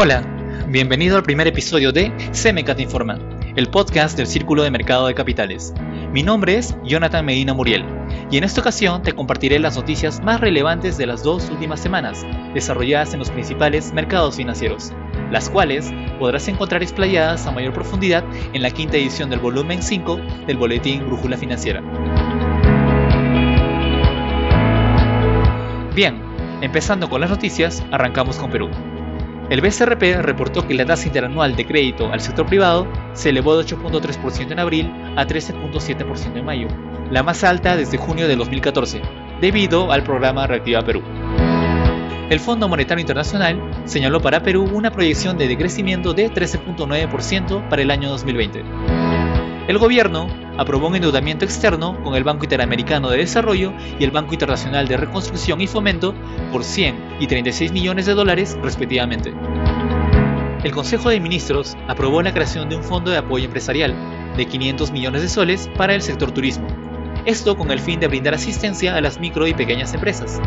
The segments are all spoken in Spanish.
Hola, bienvenido al primer episodio de CMCAT Informa, el podcast del Círculo de Mercado de Capitales. Mi nombre es Jonathan Medina Muriel y en esta ocasión te compartiré las noticias más relevantes de las dos últimas semanas, desarrolladas en los principales mercados financieros, las cuales podrás encontrar explayadas a mayor profundidad en la quinta edición del volumen 5 del Boletín Brújula Financiera. Bien, empezando con las noticias, arrancamos con Perú. El BCRP reportó que la tasa interanual de crédito al sector privado se elevó de 8.3% en abril a 13.7% en mayo, la más alta desde junio de 2014, debido al programa Reactiva Perú. El Fondo Monetario Internacional señaló para Perú una proyección de decrecimiento de 13.9% para el año 2020. El gobierno aprobó un endeudamiento externo con el Banco Interamericano de Desarrollo y el Banco Internacional de Reconstrucción y Fomento por 100 y 36 millones de dólares respectivamente. El Consejo de Ministros aprobó la creación de un fondo de apoyo empresarial de 500 millones de soles para el sector turismo, esto con el fin de brindar asistencia a las micro y pequeñas empresas.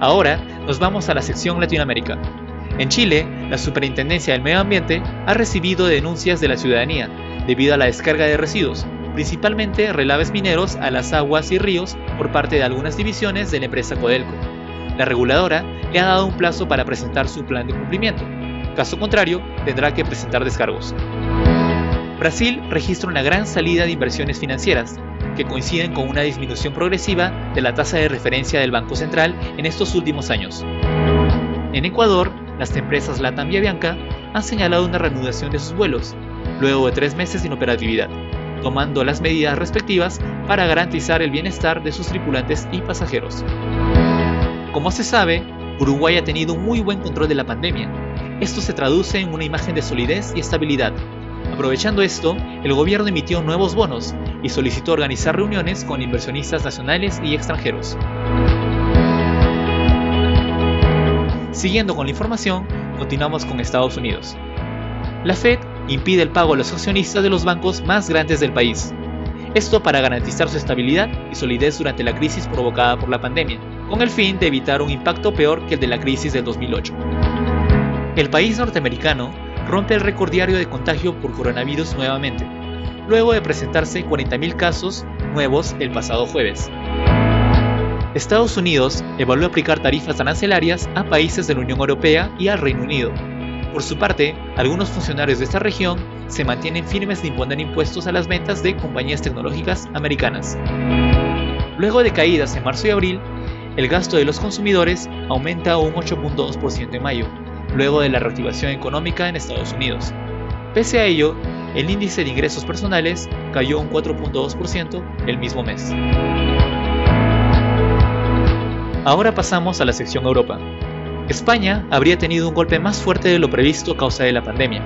Ahora nos vamos a la sección Latinoamérica. En Chile, la Superintendencia del Medio Ambiente ha recibido denuncias de la ciudadanía debido a la descarga de residuos, principalmente relaves mineros a las aguas y ríos por parte de algunas divisiones de la empresa Codelco. La reguladora le ha dado un plazo para presentar su plan de cumplimiento. Caso contrario, tendrá que presentar descargos. Brasil registra una gran salida de inversiones financieras, que coinciden con una disminución progresiva de la tasa de referencia del Banco Central en estos últimos años. En Ecuador, las empresas Latam y Avianca han señalado una reanudación de sus vuelos, luego de tres meses sin operatividad, tomando las medidas respectivas para garantizar el bienestar de sus tripulantes y pasajeros. Como se sabe, Uruguay ha tenido un muy buen control de la pandemia. Esto se traduce en una imagen de solidez y estabilidad. Aprovechando esto, el gobierno emitió nuevos bonos y solicitó organizar reuniones con inversionistas nacionales y extranjeros. Siguiendo con la información, continuamos con Estados Unidos. La Fed impide el pago a los accionistas de los bancos más grandes del país. Esto para garantizar su estabilidad y solidez durante la crisis provocada por la pandemia, con el fin de evitar un impacto peor que el de la crisis del 2008. El país norteamericano rompe el récord diario de contagio por coronavirus nuevamente, luego de presentarse 40.000 casos nuevos el pasado jueves. Estados Unidos evaluó aplicar tarifas arancelarias a países de la Unión Europea y al Reino Unido. Por su parte, algunos funcionarios de esta región se mantienen firmes de imponer impuestos a las ventas de compañías tecnológicas americanas. Luego de caídas en marzo y abril, el gasto de los consumidores aumenta un 8.2% en mayo, luego de la reactivación económica en Estados Unidos. Pese a ello, el índice de ingresos personales cayó un 4.2% el mismo mes. Ahora pasamos a la sección Europa. España habría tenido un golpe más fuerte de lo previsto a causa de la pandemia.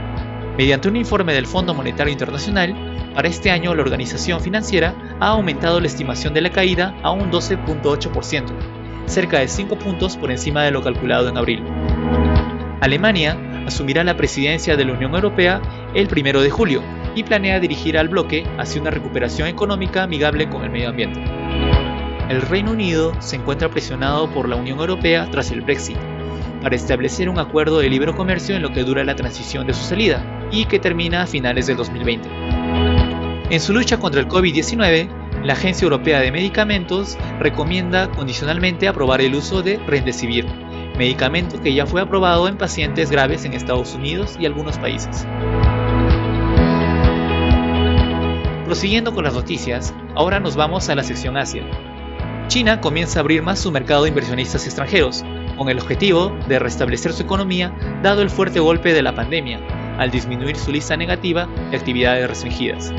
Mediante un informe del Fondo Monetario Internacional, para este año la organización financiera ha aumentado la estimación de la caída a un 12.8%, cerca de 5 puntos por encima de lo calculado en abril. Alemania asumirá la presidencia de la Unión Europea el 1 de julio y planea dirigir al bloque hacia una recuperación económica amigable con el medio ambiente el Reino Unido se encuentra presionado por la Unión Europea tras el Brexit para establecer un acuerdo de libre comercio en lo que dura la transición de su salida y que termina a finales del 2020. En su lucha contra el COVID-19, la Agencia Europea de Medicamentos recomienda condicionalmente aprobar el uso de Remdesivir, medicamento que ya fue aprobado en pacientes graves en Estados Unidos y algunos países. Prosiguiendo con las noticias, ahora nos vamos a la sección Asia. China comienza a abrir más su mercado de inversionistas extranjeros, con el objetivo de restablecer su economía dado el fuerte golpe de la pandemia, al disminuir su lista negativa de actividades restringidas.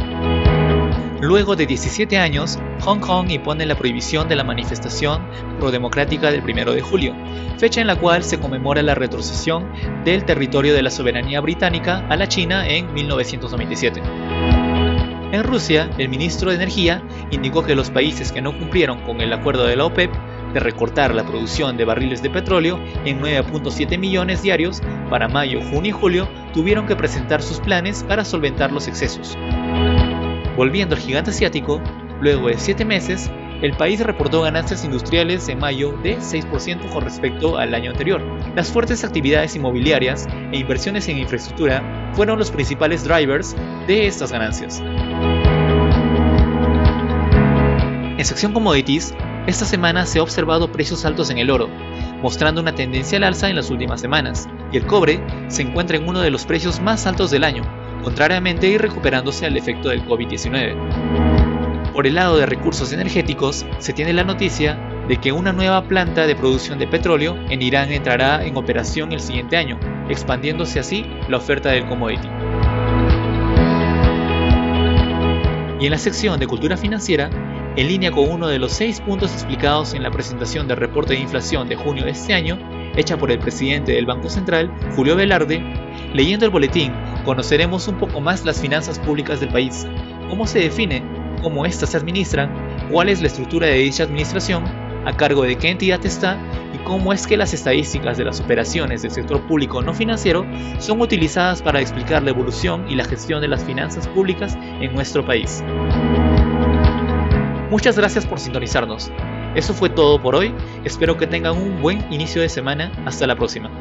Luego de 17 años, Hong Kong impone la prohibición de la manifestación pro-democrática del 1 de julio, fecha en la cual se conmemora la retrocesión del territorio de la soberanía británica a la China en 1997. En Rusia, el ministro de Energía indicó que los países que no cumplieron con el acuerdo de la OPEP de recortar la producción de barriles de petróleo en 9.7 millones diarios para mayo, junio y julio tuvieron que presentar sus planes para solventar los excesos. Volviendo al gigante asiático, luego de 7 meses, el país reportó ganancias industriales en mayo de 6% con respecto al año anterior. Las fuertes actividades inmobiliarias e inversiones en infraestructura fueron los principales drivers de estas ganancias. En sección commodities, esta semana se ha observado precios altos en el oro, mostrando una tendencia al alza en las últimas semanas, y el cobre se encuentra en uno de los precios más altos del año, contrariamente y recuperándose al efecto del COVID-19. Por el lado de recursos energéticos, se tiene la noticia de que una nueva planta de producción de petróleo en Irán entrará en operación el siguiente año, expandiéndose así la oferta del commodity. Y en la sección de cultura financiera, en línea con uno de los seis puntos explicados en la presentación del reporte de inflación de junio de este año, hecha por el presidente del Banco Central, Julio Velarde, leyendo el boletín conoceremos un poco más las finanzas públicas del país, cómo se define, cómo éstas se administran, cuál es la estructura de dicha administración, a cargo de qué entidad está y cómo es que las estadísticas de las operaciones del sector público no financiero son utilizadas para explicar la evolución y la gestión de las finanzas públicas en nuestro país. Muchas gracias por sintonizarnos. Eso fue todo por hoy. Espero que tengan un buen inicio de semana. Hasta la próxima.